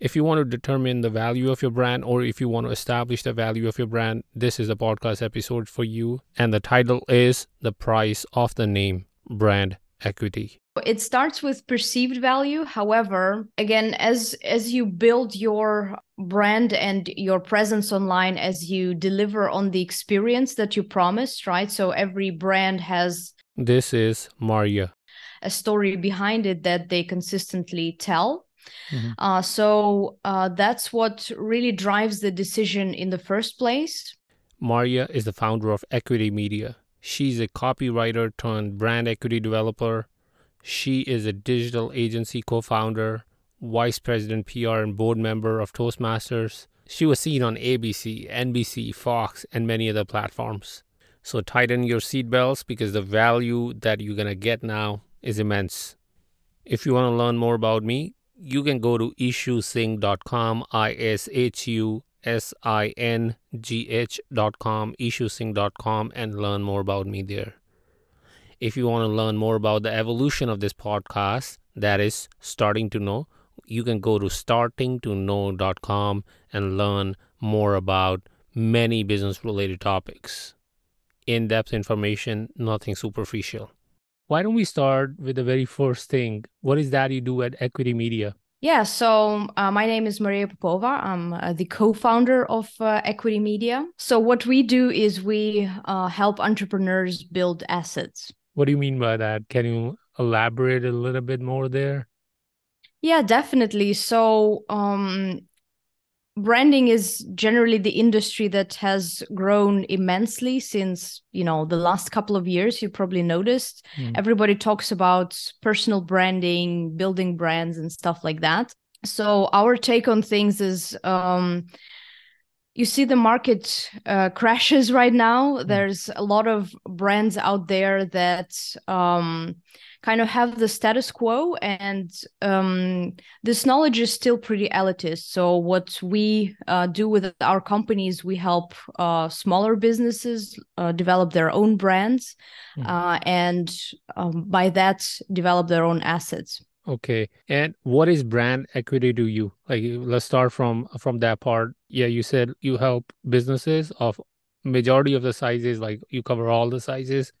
If you want to determine the value of your brand or if you want to establish the value of your brand, this is a podcast episode for you. And the title is The Price of the Name Brand Equity. It starts with perceived value. However, again, as as you build your brand and your presence online, as you deliver on the experience that you promised, right? So every brand has This is Maria. a story behind it that they consistently tell. Uh, so uh, that's what really drives the decision in the first place. Maria is the founder of Equity Media. She's a copywriter turned brand equity developer. She is a digital agency co founder, vice president PR, and board member of Toastmasters. She was seen on ABC, NBC, Fox, and many other platforms. So tighten your seatbelts because the value that you're going to get now is immense. If you want to learn more about me, you can go to ishusingh.com, I S H U S I N G H.com, ishusingh.com, and learn more about me there. If you want to learn more about the evolution of this podcast, that is starting to know, you can go to startingtoknow.com and learn more about many business related topics. In depth information, nothing superficial. Why don't we start with the very first thing? What is that you do at Equity Media? Yeah, so uh, my name is Maria Popova. I'm uh, the co founder of uh, Equity Media. So, what we do is we uh, help entrepreneurs build assets. What do you mean by that? Can you elaborate a little bit more there? Yeah, definitely. So, um, branding is generally the industry that has grown immensely since you know the last couple of years you probably noticed. Mm. everybody talks about personal branding building brands and stuff like that. So our take on things is um you see the market uh, crashes right now. There's a lot of brands out there that um kind of have the status quo and um this knowledge is still pretty elitist. So what we uh, do with our companies, we help uh, smaller businesses uh, develop their own brands, uh, and um, by that develop their own assets. Okay. And what is brand equity to you? Like let's start from from that part. Yeah, you said you help businesses of majority of the sizes, like you cover all the sizes.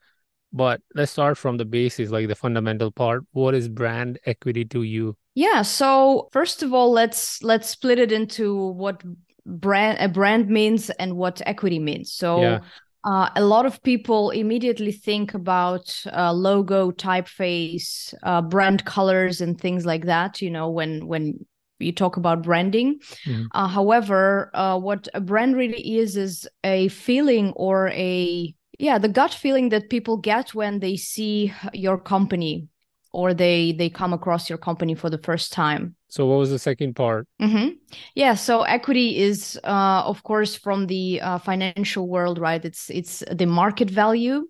But let's start from the basis, like the fundamental part. What is brand equity to you? Yeah. So first of all, let's let's split it into what brand a brand means and what equity means. So. Yeah. Uh, a lot of people immediately think about uh, logo, typeface, uh, brand colors, and things like that. You know, when when you talk about branding. Mhm. Uh, however, uh, what a brand really is is a feeling or a yeah, the gut feeling that people get when they see your company or they they come across your company for the first time. So what was the second part? mm-hmm. Yeah, so equity is, uh, of course, from the uh, financial world, right? It's it's the market value,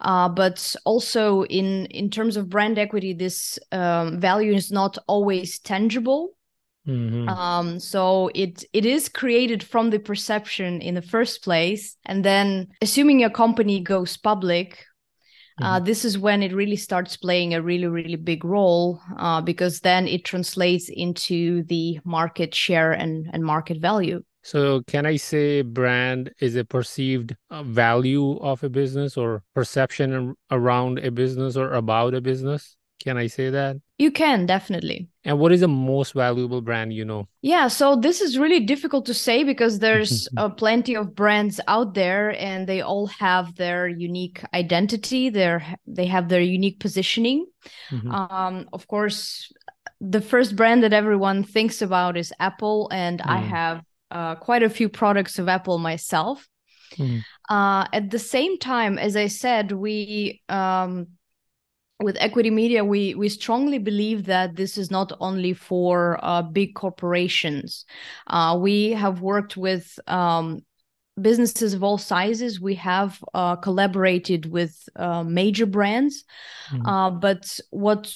uh, but also in in terms of brand equity, this um, value is not always tangible. Mhm. Um, so it it is created from the perception in the first place, and then assuming your company goes public, uh, this is when it really starts playing a really really big role uh, because then it translates into the market share and and market value. So can I say brand is a perceived uh, value of a business or perception around a business or about a business? Can I say that? You can definitely. And what is the most valuable brand you know? Yeah, so this is really difficult to say because there's uh, plenty of brands out there and they all have their unique identity, their they have their unique positioning. Mhm. Um, of course, the first brand that everyone thinks about is Apple, and I Mm. have uh, quite a few products of Apple myself. Mhm. Uh, at the same time, as I said, we um, with Equity Media, we we strongly believe that this is not only for uh, big corporations. Uh, we have worked with um, businesses of all sizes. We have uh, collaborated with uh, major brands, Mhm. uh, but what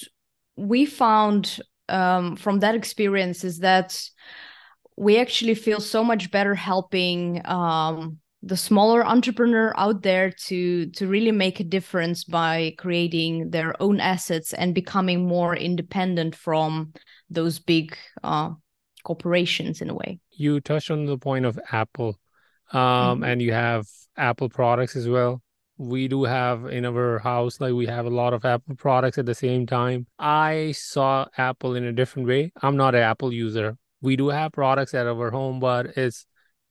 we found um, from that experience is that we actually feel so much better helping um, the smaller entrepreneur out there to to really make a difference by creating their own assets and becoming more independent from those big uh, corporations in a way. You touched on the point of Apple, um, mm-hmm. and you have Apple products as well. We do have in our house, like we have a lot of Apple products at the same time. I saw Apple in a different way. I'm not an Apple user. We do have products at our home, but it's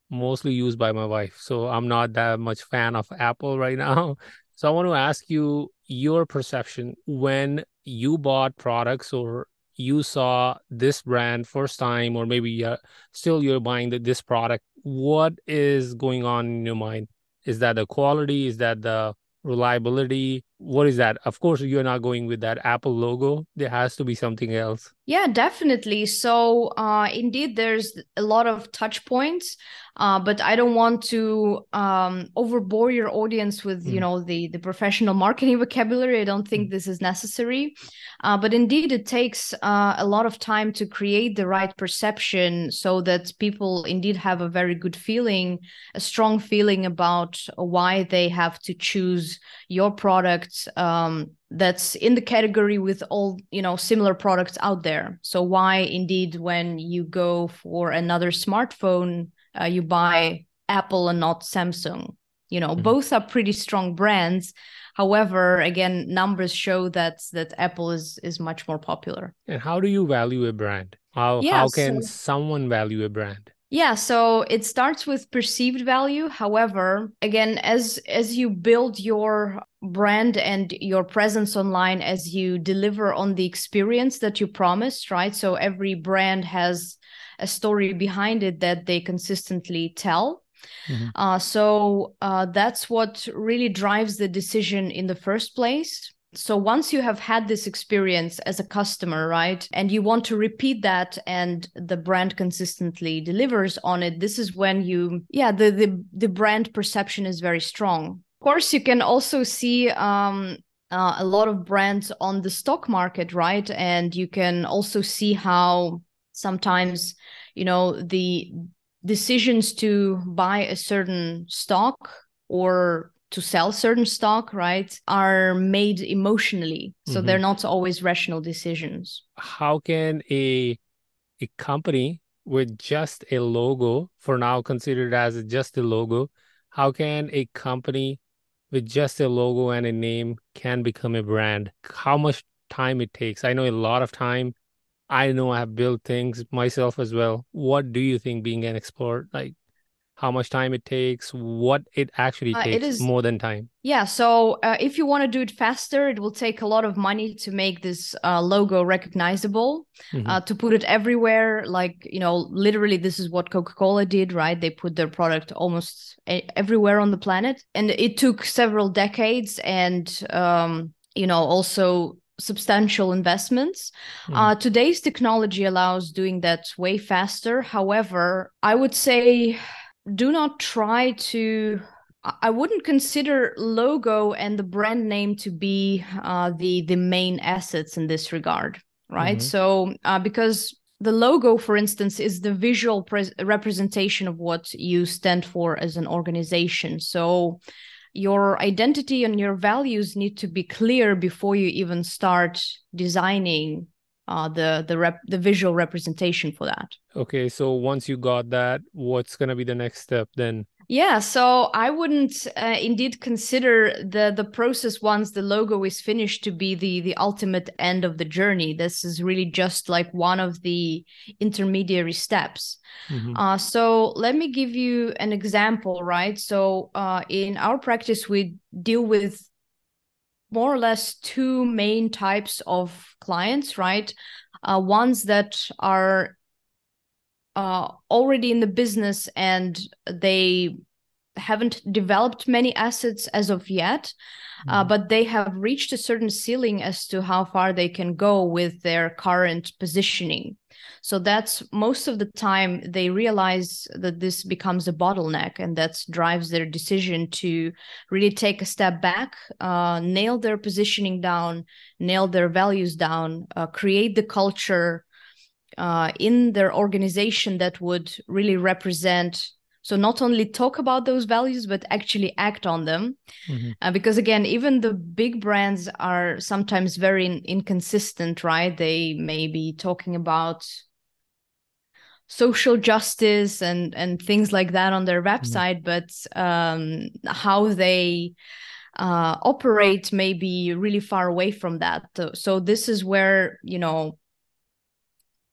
mostly used by my wife. So I'm not that much fan of Apple right now. So I want to ask you your perception when you bought products or you saw this brand first time or maybe uh, still you're buying the, this product what is going on in your mind is that the quality is that the reliability what is that of course you're not going with that apple logo there has to be something else yeah definitely so uh indeed there's a lot of touch points uh, but I don't want to um, overbore your audience with mm. you know the the professional marketing vocabulary. I don't think mm. this is necessary, uh, but indeed it takes uh, a lot of time to create the right perception so that people indeed have a very good feeling, a strong feeling about why they have to choose your product. Um, that's in the category with all you know similar products out there so why indeed when you go for another smartphone uh, you buy Apple and not Samsung. You know, mm-hmm. both are pretty strong brands. However, again, numbers show that that Apple is is much more popular. And how do you value a brand? How yeah, how can so, someone value a brand? Yeah, so it starts with perceived value. However, again, as as you build your brand and your presence online as you deliver on the experience that you promised, right? So every brand has a story behind it that they consistently tell. Mm-hmm. Uh, so uh, that's what really drives the decision in the first place. So once you have had this experience as a customer, right, and you want to repeat that and the brand consistently delivers on it, this is when you, yeah, the the, the brand perception is very strong. Of course, you can also see um, uh, a lot of brands on the stock market, right? And you can also see how sometimes you know the decisions to buy a certain stock or to sell certain stock right are made emotionally. So mm-hmm. they're not always rational decisions. How can a a company with just a logo for now considered as just a logo how can a company with just a logo and a name can become a brand? How much time it takes? I know a lot of time. I know I have built things myself as well. What do you think being an expert like how much time it takes, what it actually uh, takes it is, more than time? Yeah, so uh, if you want to do it faster, it will take a lot of money to make this uh, logo recognizable, mm-hmm. Uh, to put it everywhere. Like, you know, literally, this is what Coca Cola did, right? They put their product almost a- everywhere on the planet. And it took several decades and, um, you know, also substantial investments. Mm. Uh, today's technology allows doing that way faster. However, I would say do not try to. I wouldn't consider logo and the brand name to be uh, the the main assets in this regard, right? Mm-hmm. So uh, because the logo, for instance, is the visual pre- representation of what you stand for as an organization. So your identity and your values need to be clear before you even start designing uh, the the rep the visual representation for that. Okay, so once you got that, what's gonna be the next step then? Yeah, so I wouldn't uh, indeed consider the the process once the logo is finished to be the the ultimate end of the journey. This is really just like one of the intermediary steps. Mm-hmm. Uh, so let me give you an example, right? So uh, in our practice, we deal with more or less two main types of clients, right? Uh, ones that are uh, already in the business and they haven't developed many assets as of yet, uh, mm-hmm. but they have reached a certain ceiling as to how far they can go with their current positioning. So that's most of the time they realize that this becomes a bottleneck and that drives their decision to really take a step back, uh, nail their positioning down, nail their values down, uh, create the culture uh, in their organization that would really represent so not only talk about those values but actually act on them mm-hmm. uh, because again even the big brands are sometimes very in- inconsistent right they may be talking about social justice and and things like that on their Mm-hmm. website but um how they uh operate may be really far away from that so, this is where you know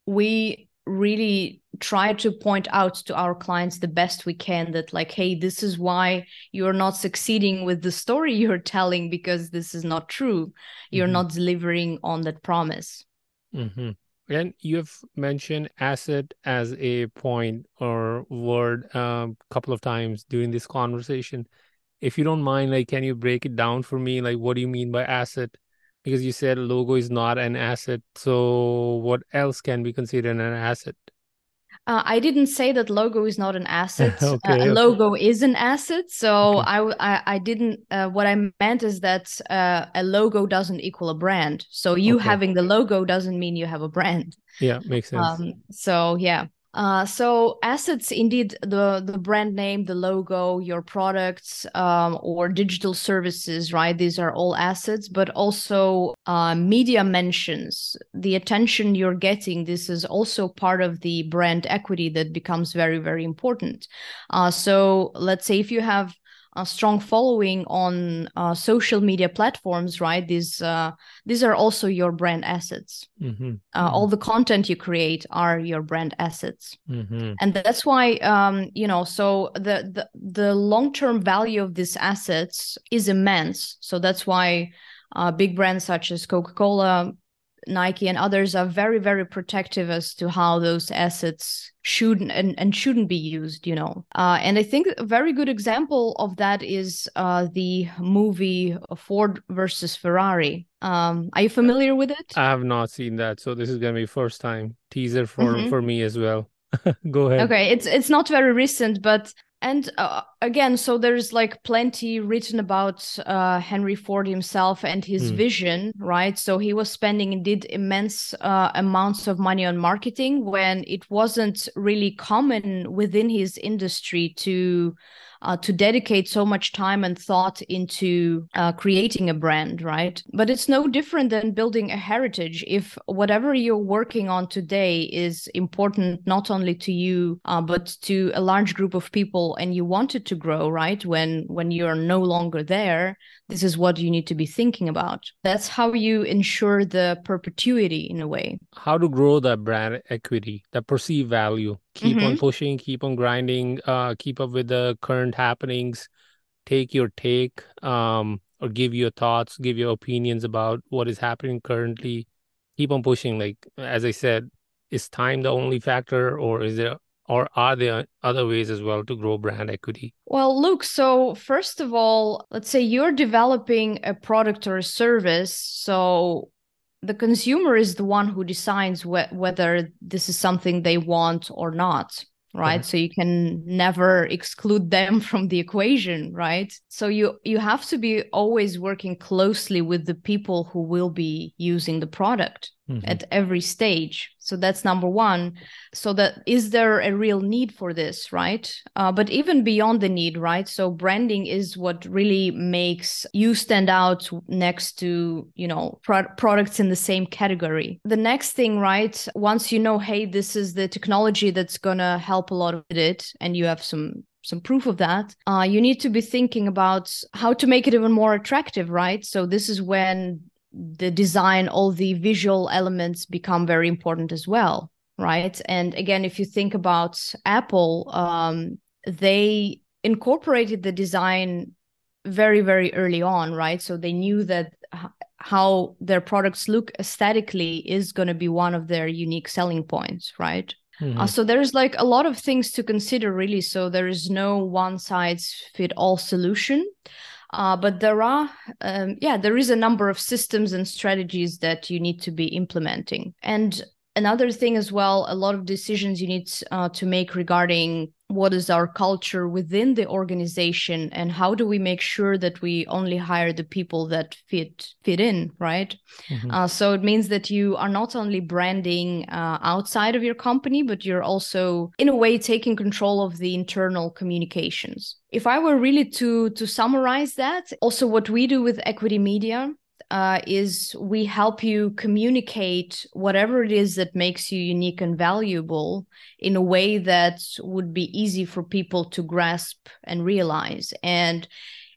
we really try to point out to our clients the best we can that like hey this is why you're not succeeding with the story you're telling because this is not true you're Mhm. not delivering on that promise hmm And you've mentioned asset as a point or word a um, couple of times during this conversation. If you don't mind, like, can you break it down for me? Like, what do you mean by asset? Because you said logo is not an asset. So what else can be considered an asset? Uh, I didn't say that logo is not an asset. Uh, Okay, a okay. logo is an asset. So Okay. I didn't. Uh, what I meant is that uh, a logo doesn't equal a brand. So you having the logo doesn't mean you have a brand. Yeah, makes sense. Um, so yeah. Uh, so assets, indeed, the the brand name, the logo, your products, um, or digital services, right? These are all assets, but also uh, media mentions, the attention you're getting. This is also part of the brand equity that becomes very, very important. Uh, so let's say if you have a strong following on uh, social media platforms, right? These uh, these are also your brand assets. Hmm uh, all the content you create are your brand assets. Hmm and that's why um, you know so the the, the long-term value of these assets is immense. So that's why uh, big brands such as coca-cola nike and others are very very protective as to how those assets should and, and shouldn't be used you know uh, and i think a very good example of that is uh, the movie ford versus ferrari um, are you familiar with it I have not seen that, so this is gonna be first time teaser for Mhm. for me as well. Go ahead. Okay, it's it's not very recent, but and uh, again, so there's like plenty written about uh, Henry Ford himself and his Hmm. vision, right? So he was spending indeed immense uh, amounts of money on marketing when it wasn't really common within his industry to uh, to dedicate so much time and thought into uh, creating a brand, right? But it's no different than building a heritage. If whatever you're working on today is important not only to you uh, but to a large group of people, and you want it to grow, right? When when you're no longer there, this is what you need to be thinking about. That's how you ensure the perpetuity in a way. how to grow that brand equity, that perceived value. Keep on pushing, keep on grinding, uh, keep up with the current happenings, take your take, um, or give your thoughts, give your opinions about what is happening currently. Keep on pushing. Like as I said, is time the only factor, or is there, or are there other ways as well to grow brand equity? Well, look, so first of all, let's say you're developing a product or a service. So the consumer is the one who decides wh- whether this is something they want or not, right? Correct. So you can never exclude them from the equation, right? So you you have to be always working closely with the people who will be using the product Mhm. at every stage. So that's number one. So that is there a real need for this, right? Uh, but even beyond the need, right? So branding is what really makes you stand out next to you know pro- products in the same category. The next thing, right? Once you know, hey, this is the technology that's gonna help a lot with it, and you have some some proof of that uh, you need to be thinking about how to make it even more attractive right so this is when the design, all the visual elements become very important as well, right? And again, if you think about Apple, um, they incorporated the design very, very early on, right? So they knew that how their products look aesthetically is going to be one of their unique selling points, right? Mhm. Uh, so there's like a lot of things to consider, really. So there is no one size fit all solution. Uh, but there are, um, yeah, there is a number of systems and strategies that you need to be implementing. And another thing as well, a lot of decisions you need uh, to make regarding what is our culture within the organization and how do we make sure that we only hire the people that fit fit in, right? Mhm. Uh, so it means that you are not only branding uh, outside of your company, but you're also, in a way, taking control of the internal communications. If I were really to to summarize that, also what we do with Equity Media. Uh, is we help you communicate whatever it is that makes you unique and valuable in a way that would be easy for people to grasp and realize. And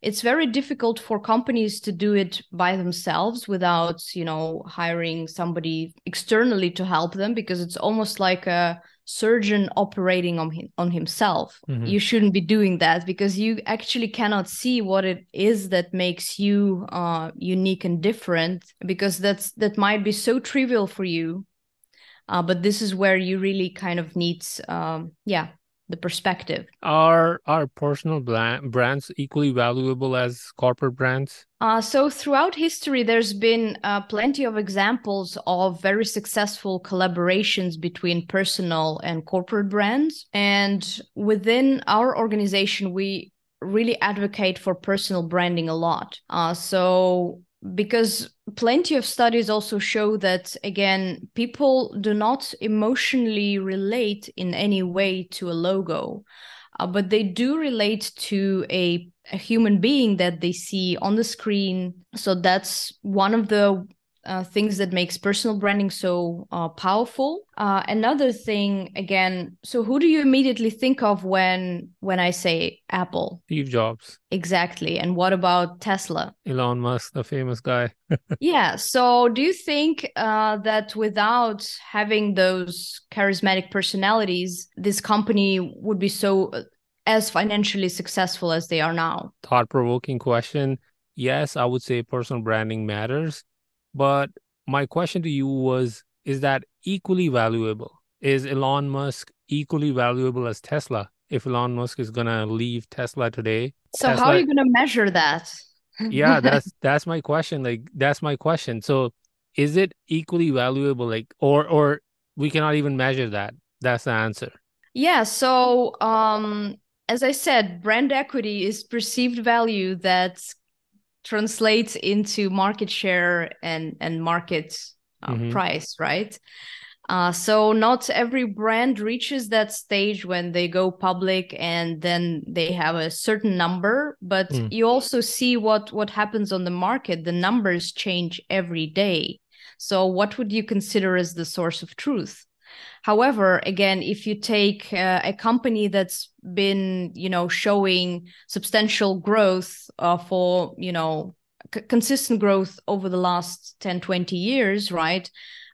it's very difficult for companies to do it by themselves without, you know, hiring somebody externally to help them because it's almost like a surgeon operating on him, on himself. Mm-hmm. You shouldn't be doing that because you actually cannot see what it is that makes you uh, unique and different because that's that might be so trivial for you. Uh, but this is where you really kind of need, um, yeah, the perspective. Are are personal brands equally valuable as corporate brands? Uh, so throughout history, there's been uh, plenty of examples of very successful collaborations between personal and corporate brands. And within our organization, we really advocate for personal branding a lot. Uh, so because plenty of studies also show that again people do not emotionally relate in any way to a logo uh, but they do relate to a, a human being that they see on the screen. So that's one of the uh, things that makes personal branding so uh, powerful. Uh, another thing, again, so who do you immediately think of when when I say Apple? Steve Jobs. Exactly. And what about Tesla? Elon Musk, the famous guy. yeah. So, do you think uh, that without having those charismatic personalities, this company would be so uh, as financially successful as they are now? Thought provoking question. Yes, I would say personal branding matters but my question to you was is that equally valuable? Is Elon Musk equally valuable as Tesla? If Elon Musk is going to leave Tesla today. So Tesla... how are you going to measure that? yeah, that's that's my question. Like that's my question. So is it equally valuable like or or we cannot even measure that? That's the answer. Yeah, so um as I said, brand equity is perceived value that's translates into market share and and market uh, mm-hmm. price right uh, so not every brand reaches that stage when they go public and then they have a certain number but mm. you also see what what happens on the market the numbers change every day so what would you consider as the source of truth However, again, if you take uh, a company that's been, you know, showing substantial growth uh, for, you know, c- consistent growth over the last 10, 20 years, right?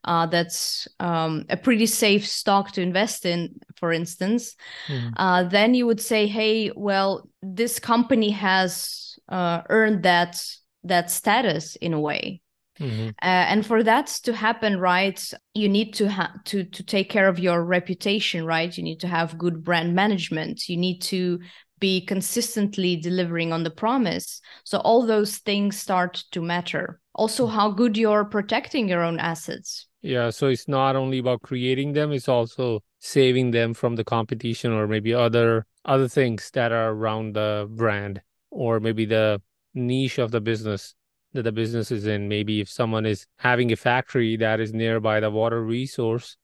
Uh, that's um, a pretty safe stock to invest in, for instance, mm. uh, then you would say, hey, well, this company has uh, earned that that status in a way. Mm-hmm. Uh, and for that to happen, right, you need to have to to take care of your reputation, right? You need to have good brand management. You need to be consistently delivering on the promise. So all those things start to matter. Also, mm. how good you're protecting your own assets. Yeah, so it's not only about creating them; it's also saving them from the competition or maybe other other things that are around the brand or maybe the niche of the business that the business is in. Maybe if someone is having a factory that is nearby the water resource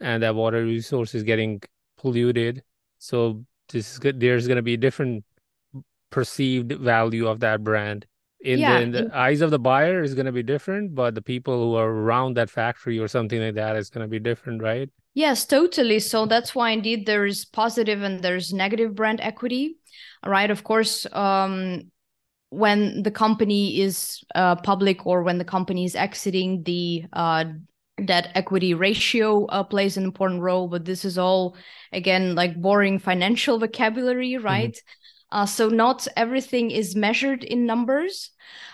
and that water resource is getting polluted. So this is good. There's going to be a different perceived value of that brand. In, yeah, the, in the eyes of the buyer is going to be different, but the people who are around that factory or something like that is going to be different, right? Yes, totally. So that's why indeed there's positive and there's negative brand equity, right? Of course, um, when the company is uh, public or when the company is exiting, the uh, debt equity ratio uh, plays an important role. But this is all, again, like boring financial vocabulary, mm-hmm. right? Mm-hmm. Uh, so not everything is measured in numbers.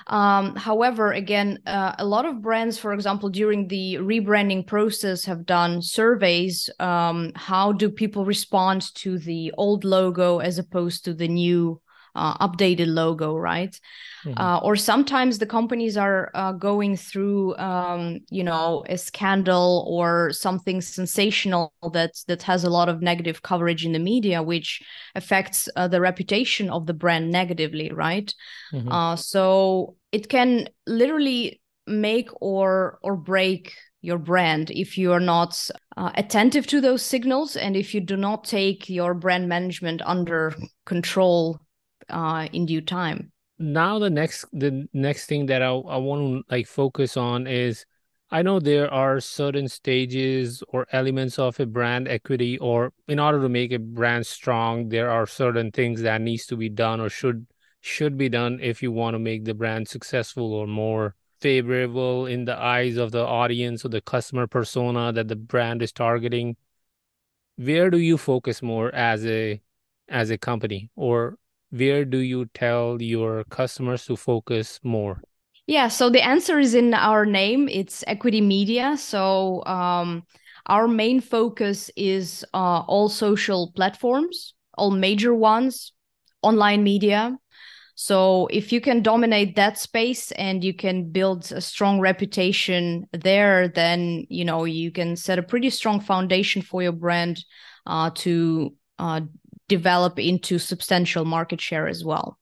Um, however, again, uh, a lot of brands, for example, during the rebranding process, have done surveys. Um, how do people respond to the old logo as opposed to the new uh, updated logo, right? Mm-hmm. Uh, or sometimes the companies are uh, going through, um, you know, a scandal or something sensational that that has a lot of negative coverage in the media, which affects uh, the reputation of the brand negatively, right? Mm-hmm. Uh, so it can literally make or or break your brand if you are not uh, attentive to those signals and if you do not take your brand management under control uh, in due time. now the next the next thing that I I want to like focus on is I know there are certain stages or elements of a brand equity or in order to make a brand strong there are certain things that needs to be done or should should be done if you want to make the brand successful or more favorable in the eyes of the audience or the customer persona that the brand is targeting where do you focus more as a as a company or where do you tell your customers to focus more? Yeah so the answer is in our name. It's equity media. So um, our main focus is uh, all social platforms all major ones online media. So if you can dominate that space and you can build a strong reputation there, then you know you can set a pretty strong foundation for your brand uh, to uh, develop into substantial market share as well.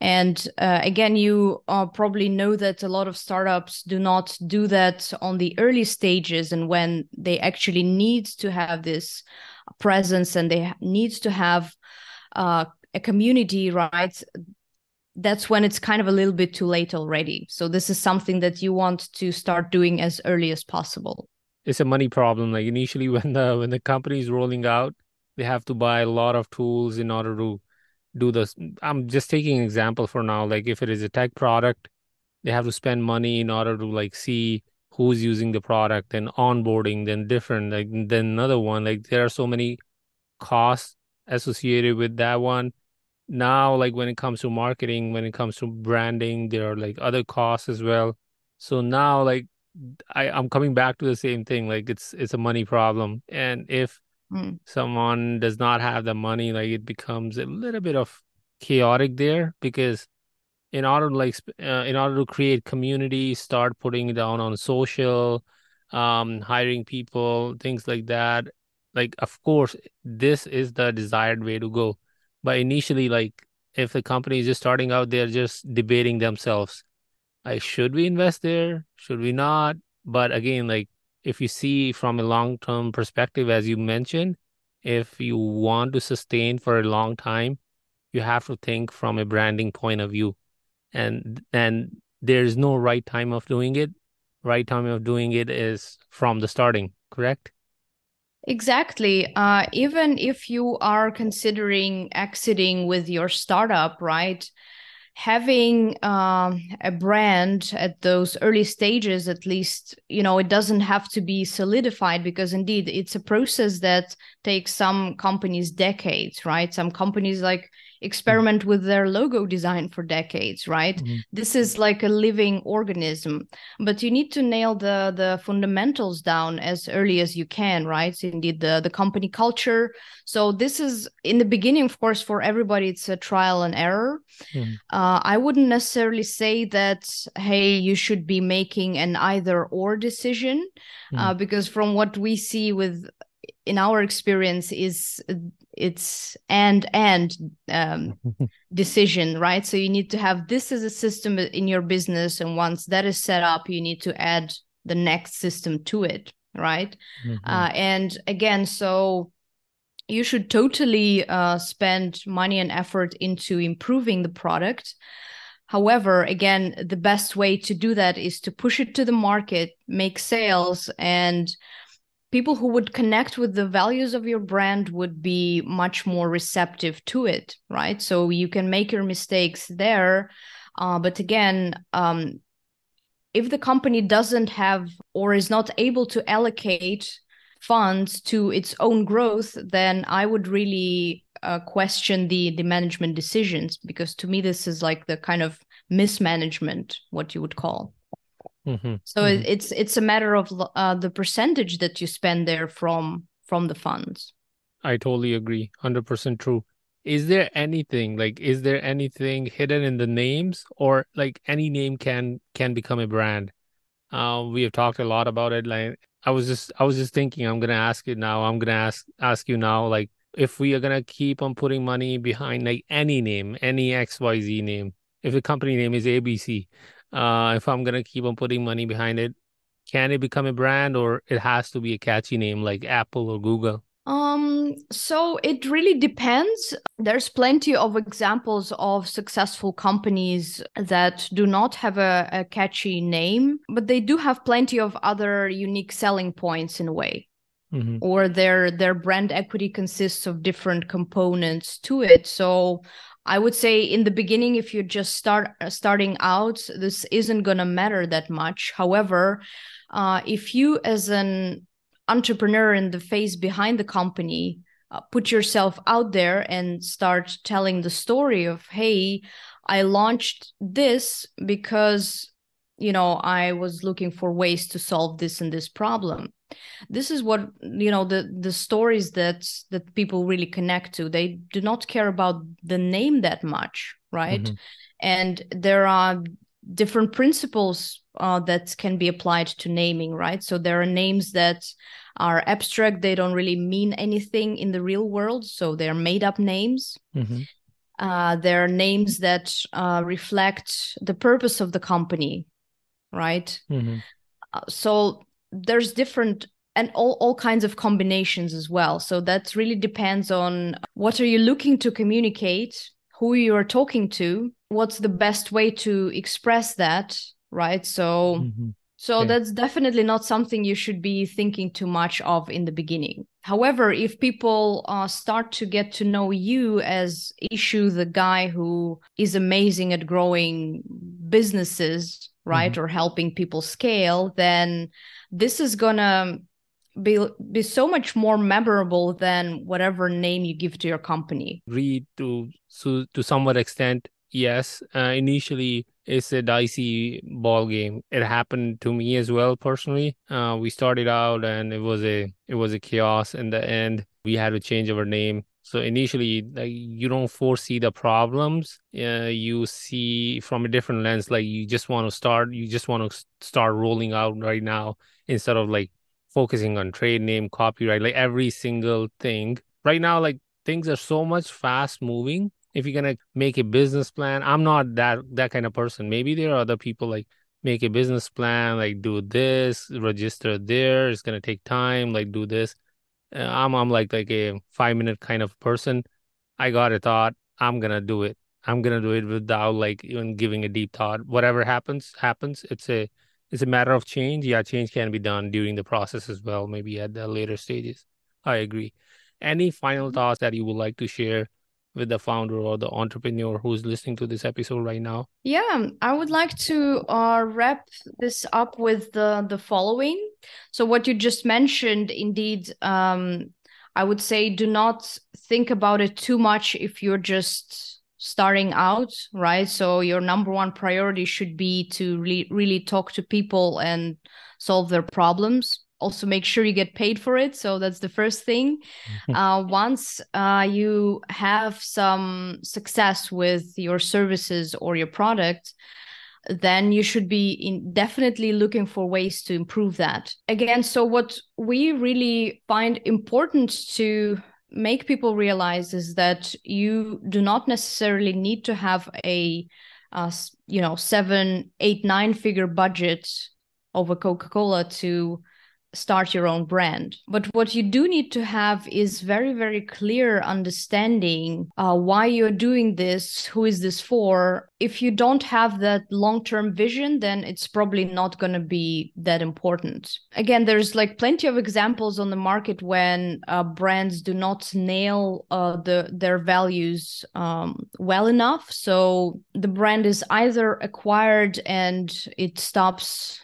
And uh, again, you uh, probably know that a lot of startups do not do that on the early stages, and when they actually need to have this presence and they need to have uh, a community, right? that's when it's kind of a little bit too late already. So this is something that you want to start doing as early as possible. It's a money problem. Like initially when the when the company is rolling out, they have to buy a lot of tools in order to do this. I'm just taking an example for now. Like if it is a tech product, they have to spend money in order to like see who's using the product and onboarding, then different, like then another one. Like there are so many costs associated with that one now like when it comes to marketing when it comes to branding there are like other costs as well so now like i i'm coming back to the same thing like it's it's a money problem and if mm. someone does not have the money like it becomes a little bit of chaotic there because in order to like uh, in order to create community start putting down on social um hiring people things like that like of course this is the desired way to go. But initially like if the company is just starting out they're just debating themselves. Like should we invest there? Should we not? But again like if you see from a long term perspective as you mentioned if you want to sustain for a long time you have to think from a branding point of view and and there's no right time of doing it right time of doing it is from the starting correct Exactly. Uh, even if you are considering exiting with your startup, right? Having um, a brand at those early stages, at least, you know, it doesn't have to be solidified because indeed it's a process that takes some companies decades, right? Some companies like experiment with their logo design for decades right mm-hmm. this is like a living organism but you need to nail the the fundamentals down as early as you can right indeed the the company culture so this is in the beginning of course for everybody it's a trial and error mm-hmm. uh, i wouldn't necessarily say that hey you should be making an either or decision mm-hmm. uh, because from what we see with in our experience is it's and and um, decision right? So you need to have this as a system in your business and once that is set up you need to add the next system to it right? Mm-hmm. uh, and again so you should totally uh, spend money and effort into improving the product. However, again, the best way to do that is to push it to the market, make sales, and people who would connect with the values of your brand would be much more receptive to it right? So you can make your mistakes there uh, but again um, if the company doesn't have or is not able to allocate funds to its own growth then i would really uh, question the the management decisions because to me this is like the kind of mismanagement what you would call Mm-hmm. So mm-hmm. it's it's a matter of uh, the percentage that you spend there from from the funds. I totally agree, hundred percent true. Is there anything like is there anything hidden in the names, or like any name can can become a brand? Uh, we have talked a lot about it. Like I was just I was just thinking, I'm gonna ask you now. I'm gonna ask ask you now, like if we are gonna keep on putting money behind like any name, any X Y Z name, if the company name is ABC, uh, if I'm gonna keep on putting money behind it, can it become a brand or it has to be a catchy name like Apple or Google? Um, so it really depends. There's plenty of examples of successful companies that do not have a, a catchy name, but they do have plenty of other unique selling points in a way. Mm-hmm. Or their their brand equity consists of different components to it. So I would say in the beginning, if you just start starting out, this isn't gonna matter that much. However, uh, if you as an entrepreneur in the face behind the company uh, put yourself out there and start telling the story of hey i launched this because you know i was looking for ways to solve this and this problem this is what you know the the stories that that people really connect to they do not care about the name that much right mm-hmm. and there are different principles uh, that can be applied to naming, right? So there are names that are abstract; they don't really mean anything in the real world, so they're made up names. Mm-hmm. Uh, there are names that uh, reflect the purpose of the company, right? Mm-hmm. Uh, so there's different and all, all kinds of combinations as well. So that really depends on what are you looking to communicate, who you are talking to, what's the best way to express that right so mm-hmm. so okay. that's definitely not something you should be thinking too much of in the beginning however if people uh, start to get to know you as Ishu the guy who is amazing at growing businesses right mm-hmm. or helping people scale then this is gonna be be so much more memorable than whatever name you give to your company. Read to so to somewhat extent yes. Uh, initially it's a dicey ball game. It happened to me as well personally. Uh, we started out and it was a it was a chaos in the end. We had to change our name so initially like you don't foresee the problems. Uh, you see from a different lens like you just want to start you just want to start rolling out right now instead of like focusing on trade name copyright like every single thing. Right now like things are so much fast moving. If you're gonna make a business plan i'm not that that kind of person. Maybe there are other people like make a business plan like do this register there it's gonna take time like do this i'm i'm like like a five minute kind of person. I got a thought. I'm gonna do it. I'm gonna do it without like even giving a deep thought. Whatever happens happens. It's a it's a matter of change. Yeah change can be done during the process as well maybe at the later stages. I agree. Any final mm-hmm. thoughts that you would like to share with the founder or the entrepreneur who's listening to this episode right now? Yeah, I would like to uh, wrap this up with the the following. So, what you just mentioned, indeed, um, I would say do not think about it too much if you're just starting out, right? So, your number one priority should be to really, really talk to people and solve their problems also make sure you get paid for it. So that's the first thing. Uh, once uh, you have some success with your services or your product then you should be in definitely looking for ways to improve that. Again so what we really find important to make people realize is that you do not necessarily need to have a uh, you know seven eight nine figure budget of a coca-cola to start your own brand. But what you do need to have is very, very clear understanding uh, why you're doing this, who is this for. If you don't have that long term vision, then it's probably not going to be that important. Again, there's like plenty of examples on the market when uh, brands do not nail uh, the their values um, well enough. So the brand is either acquired and it stops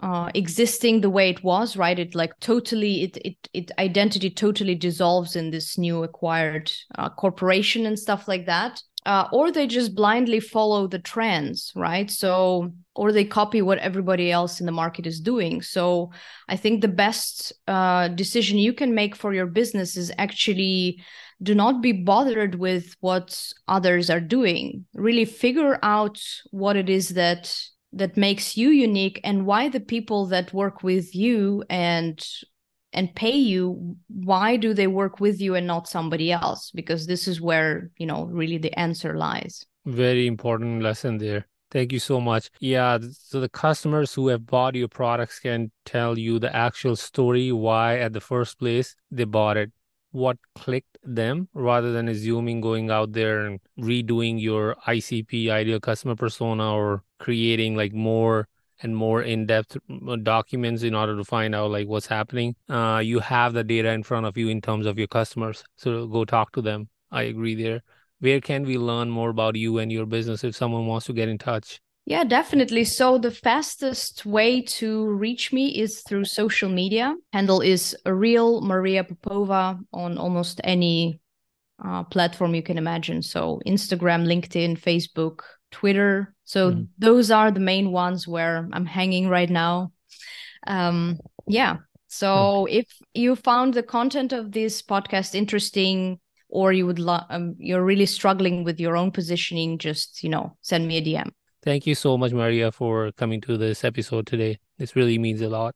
uh, existing the way it was right? It like totally it it, it identity totally dissolves in this new acquired uh, corporation and stuff like that. Uh, or they just blindly follow the trends right? So or they copy what everybody else in the market is doing. So i think the best uh, decision you can make for your business is actually do not be bothered with what others are doing. Really figure out what it is that that makes you unique and why the people that work with you and and pay you why do they work with you and not somebody else? Because this is where you know really the answer lies. Very important lesson there. Thank you so much. Yeah so the customers who have bought your products can tell you the actual story why at the first place they bought it what clicked them rather than assuming going out there and redoing your ICP ideal customer persona or creating like more and more in-depth uh, documents in order to find out like what's happening. Uh, you have the data in front of you in terms of your customers so go talk to them. I agree there. Where can we learn more about you and your business if someone wants to get in touch yeah definitely so the fastest way to reach me is through social media handle is a real maria popova on almost any uh, platform you can imagine so instagram linkedin facebook Twitter. So mm. those are the main ones where I'm hanging right now. Um, yeah. So if you found the content of this podcast interesting, or you would lo- um, you're really struggling with your own positioning, just you know, send me a DM. Thank you so much, Maria, for coming to this episode today. This really means a lot.